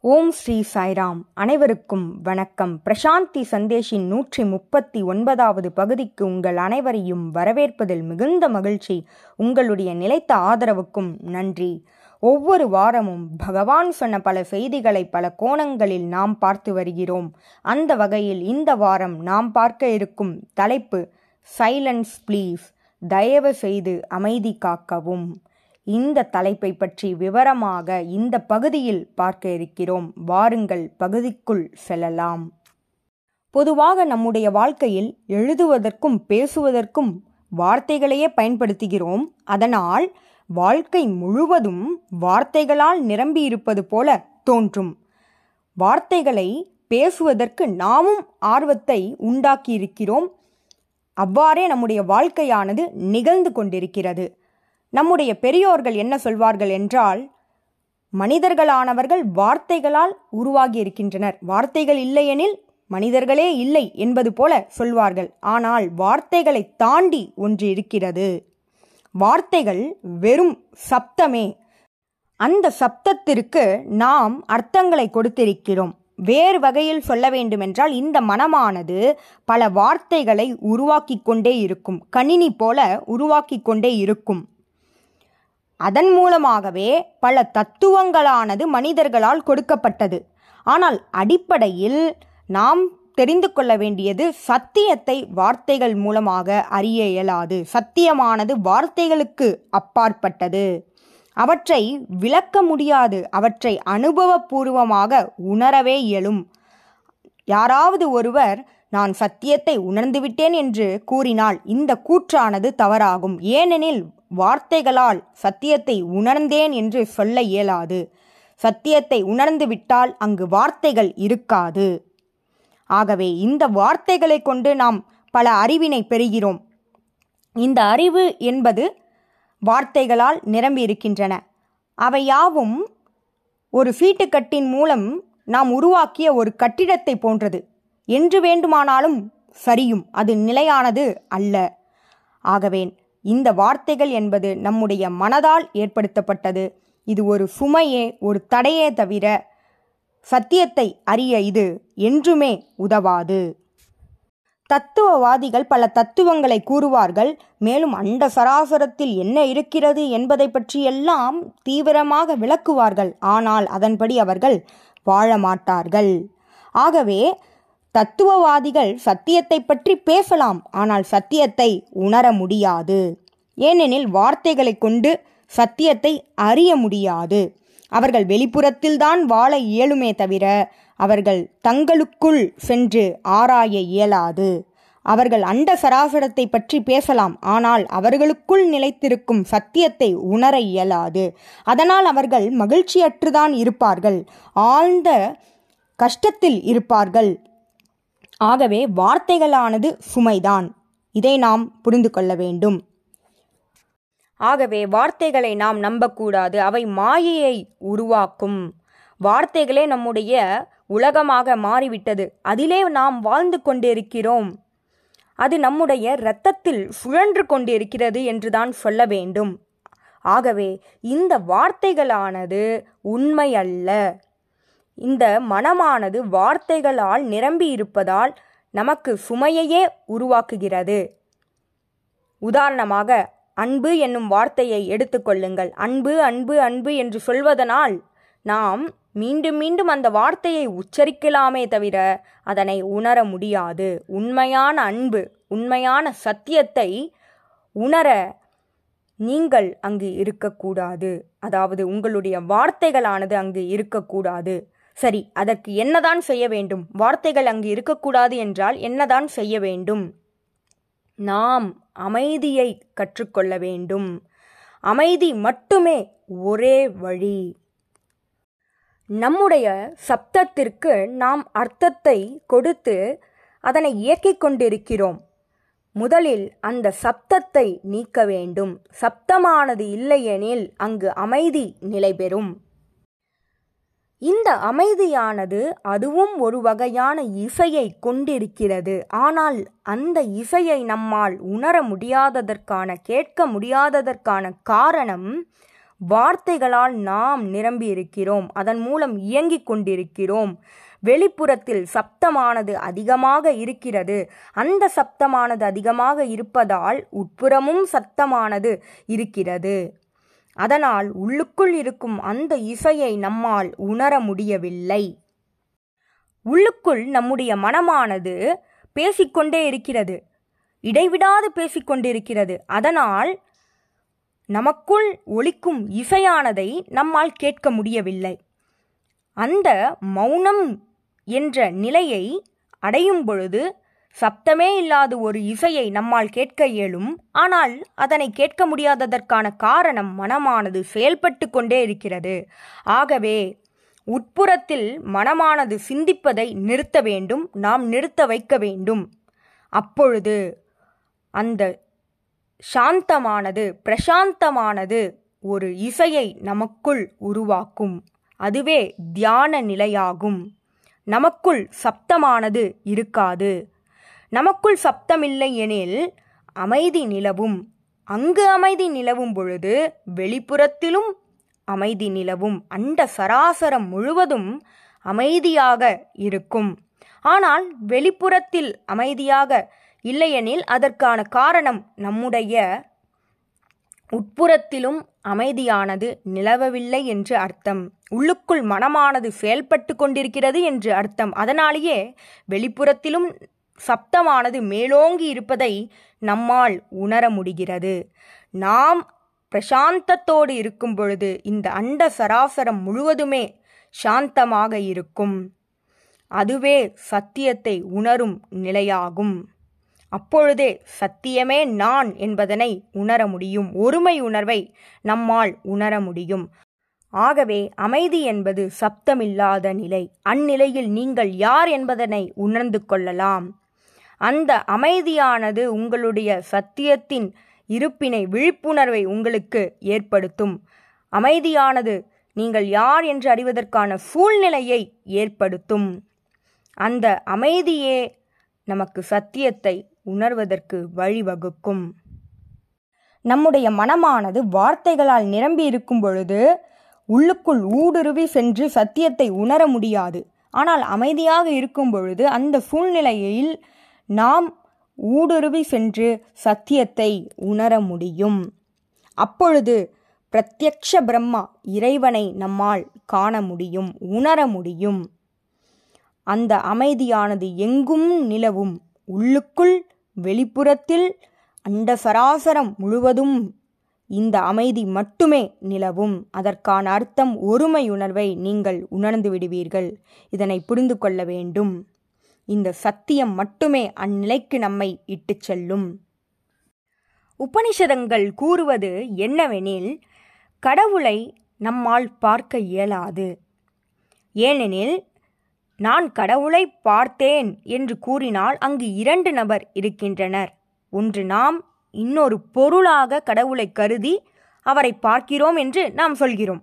ஓம் ஸ்ரீ சாய்ராம். அனைவருக்கும் வணக்கம். பிரசாந்தி சந்தேஷின் நூற்றி முப்பத்தி ஒன்பதாவது பகுதிக்கு உங்கள் அனைவரையும் வரவேற்பதில் மிகுந்த மகிழ்ச்சி. உங்களுடைய நிலைத்த ஆதரவுக்கும் நன்றி. ஒவ்வொரு வாரமும் பகவான் சொன்ன பல செய்திகளை பல கோணங்களில் நாம் பார்த்து வருகிறோம். அந்த வகையில் இந்த வாரம் நாம் பார்க்க இருக்கும் தலைப்பு சைலன்ஸ் ப்ளீஸ் தயவு செய்து அமைதி காக்கவும். இந்த தலைப்பை பற்றி விவரமாக இந்த பகுதியில் பார்க்க இருக்கிறோம். வாருங்கள் பகுதிக்குள் செல்லலாம். பொதுவாக நம்முடைய வாழ்க்கையில் எழுதுவதற்கும் பேசுவதற்கும் வார்த்தைகளையே பயன்படுத்துகிறோம். அதனால் வாழ்க்கை முழுவதும் வார்த்தைகளால் நிரம்பியிருப்பது போல தோன்றும். வார்த்தைகளை பேசுவதற்கு நாமும் ஆர்வத்தை உண்டாக்கியிருக்கிறோம் அவ்வாறே நம்முடைய வாழ்க்கையானது நிகழ்ந்து கொண்டிருக்கிறது. நம்முடைய பெரியோர்கள் என்ன சொல்வார்கள் என்றால் மனிதர்களானவர்கள் வார்த்தைகளால் உருவாகி இருக்கின்றனர் வார்த்தைகள் இல்லையெனில் மனிதர்களே இல்லை என்பது போல சொல்வார்கள். ஆனால் வார்த்தைகளை தாண்டி ஒன்று இருக்கிறது வார்த்தைகள் வெறும் சப்தமே. அந்த சப்தத்திற்கு நாம் அர்த்தங்களை கொடுத்திருக்கிறோம். வேறு வகையில் சொல்ல வேண்டுமென்றால் இந்த மனமானது பல வார்த்தைகளை உருவாக்கி கொண்டே இருக்கும். கணினி போல உருவாக்கி கொண்டே இருக்கும். அதன் மூலமாகவே பல தத்துவங்களானது மனிதர்களால் கொடுக்கப்பட்டது. ஆனால் அடிப்படையில் நாம் தெரிந்து கொள்ள வேண்டியது சத்தியத்தை வார்த்தைகள் மூலமாக அறிய இயலாது. சத்தியமானது வார்த்தைகளுக்கு அப்பாற்பட்டது. அவற்றை விளக்க முடியாது. அவற்றை அனுபவபூர்வமாக உணரவே இயலும். யாராவது ஒருவர் நான் சத்தியத்தை உணர்ந்துவிட்டேன் என்று கூறினால் இந்த கூற்றானது தவறாகும். ஏனெனில் வார்த்தைகளால் சத்தியத்தை உணர்ந்தேன் என்று சொல்ல இயலாது. சத்தியத்தை உணர்ந்துவிட்டால் அங்கு வார்த்தைகள் இருக்காது. ஆகவே இந்த வார்த்தைகளை கொண்டு நாம் பல அறிவினை பெறுகிறோம். இந்த அறிவு என்பது வார்த்தைகளால் நிரம்பி இருக்கின்றன அவை யாவும் ஒரு சீட்டுக்கட்டின் மூலம் நாம் உருவாக்கிய ஒரு கட்டிடத்தை போன்றது. என்று வேண்டுமானாலும் சரியும் அது நிலையானது அல்ல. ஆகவே இந்த வார்த்தைகள் என்பது நம்முடைய மனதால் ஏற்படுத்தப்பட்டது. இது ஒரு சுமையே ஒரு தடையே தவிர சத்தியத்தை அறிய இது என்றுமே உதவாது. தத்துவவாதிகள் பல தத்துவங்களை கூறுவார்கள் மேலும் அண்ட சராசரத்தில் என்ன இருக்கிறது என்பதை பற்றியெல்லாம் தீவிரமாக விளக்குவார்கள். ஆனால் அதன்படி அவர்கள் வாழ மாட்டார்கள். ஆகவே தத்துவவாதிகள் சத்தியத்தை பற்றி பேசலாம் ஆனால் சத்தியத்தை உணர முடியாது. ஏனெனில் வார்த்தைகளை கொண்டு சத்தியத்தை அறிய முடியாது. அவர்கள் வெளிப்புறத்தில்தான் வாழ இயலுமே தவிர அவர்கள் தங்களுக்குள் சென்று ஆராய இயலாது. அவர்கள் அண்ட சராசரத்தை பற்றி பேசலாம் ஆனால் அவர்களுக்குள் நிலைத்திருக்கும் சத்தியத்தை உணர இயலாது. அதனால் அவர்கள் மகிழ்ச்சியற்றுதான் இருப்பார்கள் ஆழ்ந்த கஷ்டத்தில் இருப்பார்கள். ஆகவே வார்த்தைகளானது சுமைதான். இதை நாம் புரிந்து கொள்ள வேண்டும். ஆகவே வார்த்தைகளை நாம் நம்பக்கூடாது. அவை மாயையை உருவாக்கும். வார்த்தைகளே நம்முடைய உலகமாக மாறிவிட்டது. அதிலே நாம் வாழ்ந்து கொண்டிருக்கிறோம். அது நம்முடைய இரத்தத்தில் சுழன்று கொண்டிருக்கிறது என்றுதான் சொல்ல வேண்டும். ஆகவே இந்த வார்த்தைகளானது உண்மை அல்ல இந்த மனமானது வார்த்தைகளால் நிரம்பி இருப்பதால் நமக்கு சுமையையே உருவாக்குகிறது. உதாரணமாக அன்பு என்னும் வார்த்தையை எடுத்துக்கொள்ளுங்கள் அன்பு அன்பு அன்பு என்று சொல்வதனால் நாம் மீண்டும் மீண்டும் அந்த வார்த்தையை உச்சரிக்கலாமே தவிர அதனை உணர முடியாது. உண்மையான அன்பு உண்மையான சத்தியத்தை உணர நீங்கள் அங்கு இருக்கக்கூடாது. அதாவது உங்களுடைய வார்த்தைகளானது அங்கு இருக்கக்கூடாது. சரி அதற்கு என்னதான் செய்ய வேண்டும்? வார்த்தைகள் அங்கு இருக்கக்கூடாது என்றால் என்னதான் செய்ய வேண்டும்? நாம் அமைதியை கற்றுக்கொள்ள வேண்டும். அமைதி மட்டுமே ஒரே வழி. நம்முடைய சப்தத்திற்கு நாம் அர்த்தத்தை கொடுத்து அதனை இயக்கிக் கொண்டிருக்கிறோம். முதலில் அந்த சப்தத்தை நீக்க வேண்டும். சப்தமானது இல்லையெனில் அங்கு அமைதி நிலை பெறும் இந்த அமைதியானது அதுவும் ஒரு வகையான இசையை கொண்டிருக்கிறது. ஆனால் அந்த இசையை நம்மால் உணர முடியாததற்கான கேட்க முடியாததற்கான காரணம் வார்த்தைகளால் நாம் நிரம்பியிருக்கிறோம். அதன் மூலம் இயங்கிக் கொண்டிருக்கிறோம். வெளிப்புறத்தில் சப்தமானது அதிகமாக இருக்கிறது. அந்த சப்தமானது அதிகமாக இருப்பதால் உட்புறமும் சத்தமானது இருக்கிறது. அதனால் உள்ளுக்குள் இருக்கும் அந்த இசையை நம்மால் உணர முடியவில்லை. உள்ளுக்குள் நம்முடைய மனமானது பேசிக்கொண்டே இருக்கிறது. இடைவிடாது பேசிக்கொண்டிருக்கிறது. அதனால் நமக்குள் ஒலிக்கும் இசையானதை நம்மால் கேட்க முடியவில்லை. அந்த மௌனம் என்ற நிலையை அடையும் பொழுது சப்தமே இல்லாத ஒரு இசையை நம்மால் கேட்க இயலும். ஆனால் அதனை கேட்க முடியாததற்கான காரணம் மனமானது செயல்பட்டு கொண்டே இருக்கிறது. ஆகவே உட்புறத்தில் மனமானது சிந்திப்பதை நிறுத்த வேண்டும் நாம் நிறுத்த வைக்க வேண்டும். அப்பொழுது அந்த சாந்தமானது பிரசாந்தமானது ஒரு இசையை நமக்குள் உருவாக்கும். அதுவே தியான நிலையாகும். நமக்குள் சப்தமானது இருக்காது. நமக்குள் சப்தமில்லை எனில் அமைதி நிலவும். அங்கு அமைதி நிலவும் பொழுது வெளிப்புறத்திலும் அமைதி நிலவும். அண்ட சராசரம் முழுவதும் அமைதியாக இருக்கும். ஆனால் வெளிப்புறத்தில் அமைதியாக இல்லையெனில் அதற்கான காரணம் நம்முடைய உட்புறத்திலும் அமைதியானது நிலவவில்லை என்று அர்த்தம். உள்ளுக்குள் மனமானது செயல்பட்டு கொண்டிருக்கிறது என்று அர்த்தம். அதனாலேயே வெளிப்புறத்திலும் சப்தமானது மேலோங்கி இருப்பதை நம்மால் உணர முடிகிறது. நாம் பிரசாந்தத்தோடு இருக்கும் பொழுது இந்த அண்ட சராசரம் முழுவதுமே சாந்தமாக இருக்கும். அதுவே சத்தியத்தை உணரும் நிலையாகும். அப்பொழுதே சத்தியமே நான் என்பதனை உணர முடியும். ஒருமை உணர்வை நம்மால் உணர முடியும். ஆகவே அமைதி என்பது சப்தமில்லாத நிலை. அந்நிலையில் நீங்கள் யார் என்பதனை உணர்ந்து கொள்ளலாம். அந்த அமைதியானது உங்களுடைய சத்தியத்தின் இருப்பினை விழிப்புணர்வை உங்களுக்கு ஏற்படுத்தும். அமைதியானது நீங்கள் யார் என்று அறிவதற்கான சூழ்நிலையை ஏற்படுத்தும். அந்த அமைதியே நமக்கு சத்தியத்தை உணர்வதற்கு வழிவகுக்கும். நம்முடைய மனமானது வார்த்தைகளால் நிரம்பி இருக்கும் பொழுது உள்ளுக்குள் ஊடுருவி சென்று சத்தியத்தை உணர முடியாது. ஆனால் அமைதியாக இருக்கும் பொழுது அந்த சூழ்நிலையில் நாம் ஊடுருவி சென்று சத்தியத்தை உணர முடியும். அப்பொழுது பிரத்யக்ஷ பிரம்மா இறைவனை நம்மால் காண முடியும் உணர முடியும். அந்த அமைதியானது எங்கும் நிலவும். உள்ளுக்குள் வெளிப்புறத்தில் அண்ட சராசரம் முழுவதும் இந்த அமைதி மட்டுமே நிலவும். அதற்கான அர்த்தம் ஒருமையுணர்வை நீங்கள் உணர்ந்து விடுவீர்கள். இதனை புரிந்து கொள்ள வேண்டும். இந்த சத்தியம் மட்டுமே அந்நிலைக்கு நம்மை இட்டுச் செல்லும். உபனிஷதங்கள் கூறுவது என்னவெனில் கடவுளை நம்மால் பார்க்க இயலாது. ஏனெனில் நான் கடவுளை பார்த்தேன் என்று கூறினால் அங்கு இரண்டு நபர் இருக்கின்றனர். ஒன்று நாம் இன்னொரு பொருளாக கடவுளை கருதி அவரை பார்க்கிறோம் என்று நாம் சொல்கிறோம்.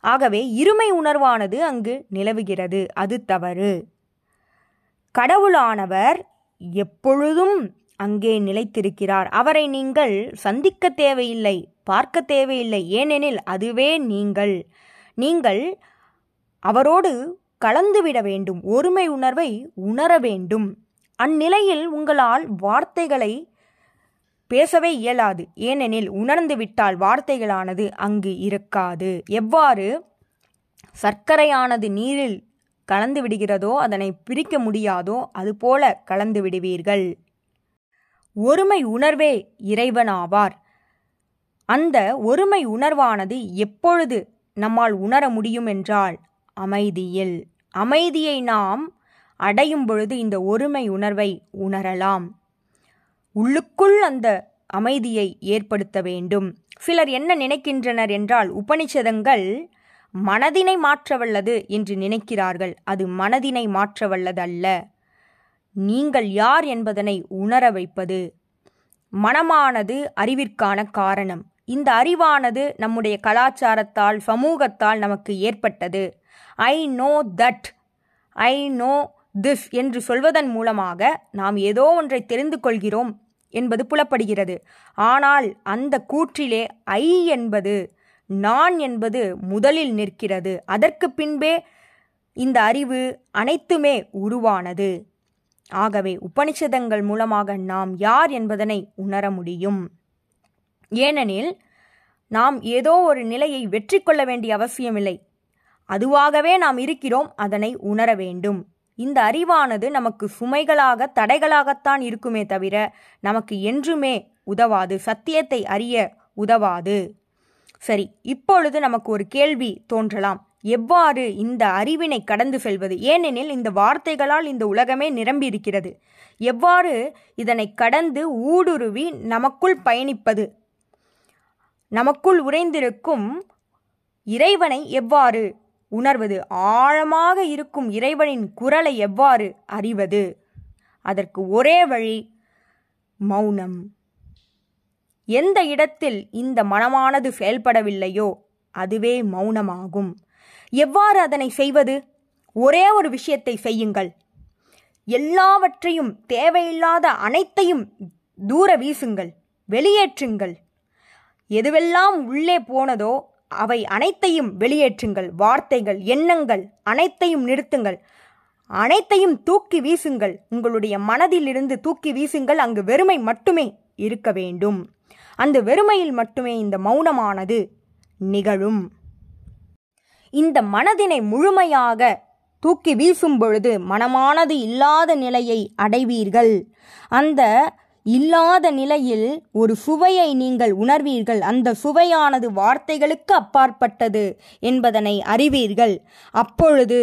ஆகவே இருமை உணர்வானது அங்கு நிலவுகிறது. அது தவறு. கடவுளானவர் எப்பொழுதும் அங்கே நிலைத்திருக்கிறார். அவரை நீங்கள் சந்திக்க தேவையில்லை பார்க்க தேவையில்லை. ஏனெனில் அதுவே நீங்கள். நீங்கள் அவரோடு கலந்துவிட வேண்டும். ஒருமை உணர்வை உணர வேண்டும். அந்நிலையில் உங்களால் வார்த்தைகளை பேசவே இயலாது. ஏனெனில் உணர்ந்துவிட்டால் வார்த்தைகளானது அங்கு இருக்காது. எவ்வாறு? சர்க்கரையானது நீரில் கலந்து விடுகிறதோ அதனை பிரிக்க முடியாதோ அதுபோல கலந்து விடுவீர்கள். ஒருமை உணர்வே இறைவனாவார். அந்த ஒருமை உணர்வானது எப்பொழுது நம்மால் உணர முடியும் என்றால் அமைதியில். அமைதியை நாம் அடையும் பொழுது இந்த ஒருமை உணர்வை உணரலாம். உள்ளுக்குள் அந்த அமைதியை ஏற்படுத்த வேண்டும். சிலர் என்ன நினைக்கின்றனர் என்றால் உபனிஷதங்கள் மனதினை மாற்றவல்லது என்று நினைக்கிறார்கள். அது மனதினை மாற்றவல்லதல்ல. நீங்கள் யார் என்பதனை உணர வைப்பது மனமானது அறிவிற்கான காரணம். இந்த அறிவானது நம்முடைய கலாச்சாரத்தால் சமூகத்தால் நமக்கு ஏற்பட்டது. I know that I know this என்று சொல்வதன் மூலமாக நாம் ஏதோ ஒன்றை தெரிந்து கொள்கிறோம் என்பது புலப்படுகிறது. ஆனால் அந்த கூற்றிலே ஐ என்பது நான் என்பது முதலில் நிற்கிறது. அதற்கு பின்பே இந்த அறிவு அனைத்துமே உருவானது. ஆகவே உபனிஷதங்கள் மூலமாக நாம் யார் என்பதனை உணர முடியும். ஏனெனில் நாம் ஏதோ ஒரு நிலையை வெற்றி கொள்ள வேண்டிய அவசியமில்லை. அதுவாகவே நாம் இருக்கிறோம் அதனை உணர வேண்டும். இந்த அறிவானது நமக்கு சுமைகளாக தடைகளாகத்தான் இருக்குமே தவிர நமக்கு என்றுமே உதவாது. சத்தியத்தை அறிய உதவாது. சரி இப்பொழுது நமக்கு ஒரு கேள்வி தோன்றலாம். எவ்வாறு இந்த அறிவினை கடந்து செல்வது? ஏனெனில் இந்த வார்த்தைகளால் இந்த உலகமே நிரம்பி இருக்கிறது எவ்வாறு இதனை கடந்து ஊடுருவி நமக்குள் பயணிப்பது? நமக்குள் உறைந்திருக்கும் இறைவனை எவ்வாறு உணர்வது? ஆழமாக இருக்கும் இறைவனின் குரலை எவ்வாறு அறிவது? அதற்கு ஒரே வழி மௌனம். எந்த இடத்தில் இந்த மனமானது செயல்படவில்லையோ அதுவே மௌனமாகும். எவ்வாறு அதனை செய்வது? ஒரே ஒரு விஷயத்தை செய்யுங்கள். எல்லாவற்றையும் தேவையில்லாத அனைத்தையும் தூர வீசுங்கள் வெளியேற்றுங்கள். எதுவெல்லாம் உள்ளே போனதோ அவை அனைத்தையும் வெளியேற்றுங்கள். வார்த்தைகள் எண்ணங்கள் அனைத்தையும் நிறுத்துங்கள். அனைத்தையும் தூக்கி வீசுங்கள். உங்களுடைய மனதிலிருந்து தூக்கி வீசுங்கள். அங்கு வெறுமை மட்டுமே இருக்க வேண்டும். அந்த வெறுமையில் மட்டுமே இந்த மௌனமானது நிகழும். இந்த மனதினை முழுமையாக தூக்கி வீசும் பொழுது மனமானது இல்லாத நிலையை அடைவீர்கள். அந்த இல்லாத நிலையில் ஒரு சுவையை நீங்கள் உணர்வீர்கள். அந்த சுவையானது வார்த்தைகளுக்கு அப்பாற்பட்டது என்பதனை அறிவீர்கள். அப்பொழுது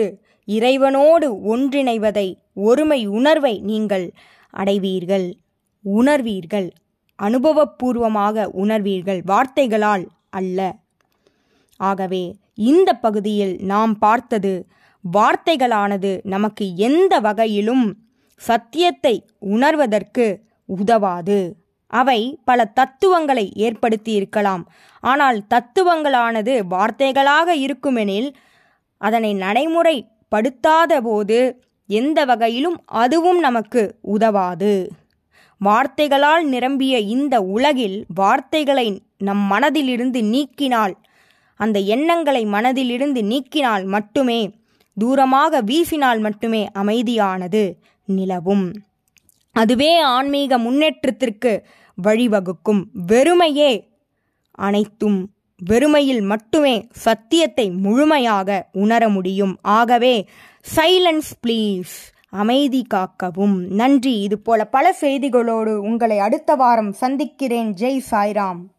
இறைவனோடு ஒன்றிணைவதை ஒருமை உணர்வை நீங்கள் அடைவீர்கள் உணர்வீர்கள். அனுபவபூர்வமாக உணர்வீர்கள். வார்த்தைகளால் அல்ல. ஆகவே இந்த பகுதியில் நாம் பார்த்தது வார்த்தைகளானது நமக்கு எந்த வகையிலும் சத்தியத்தை உணர்வதற்கு உதவாது. அவை பல தத்துவங்களை ஏற்படுத்தி இருக்கலாம் ஆனால் தத்துவங்களானது வார்த்தைகளாக இருக்குமெனில் அதனை நடைமுறைப்படுத்தாத போது எந்த வகையிலும் அதுவும் நமக்கு உதவாது. வார்த்தைகளால் நிரம்பிய இந்த உலகில் வார்த்தைகளை நம் மனதிலிருந்து நீக்கினால் அந்த எண்ணங்களை மனதிலிருந்து நீக்கினால் மட்டுமே தூரமாக வீசினால் மட்டுமே அமைதியானது நிலவும். அதுவே ஆன்மீக முன்னேற்றத்திற்கு வழிவகுக்கும். வெறுமையே அனைத்தும் வெறுமையில் மட்டுமே சத்தியத்தை முழுமையாக உணர முடியும். ஆகவே சைலன்ஸ் ப்ளீஸ் அமைதி காக்கவும். நன்றி. இதுபோல பல செய்திகளோடு உங்களை அடுத்த வாரம் சந்திக்கிறேன். ஜெய் சாய்ராம்.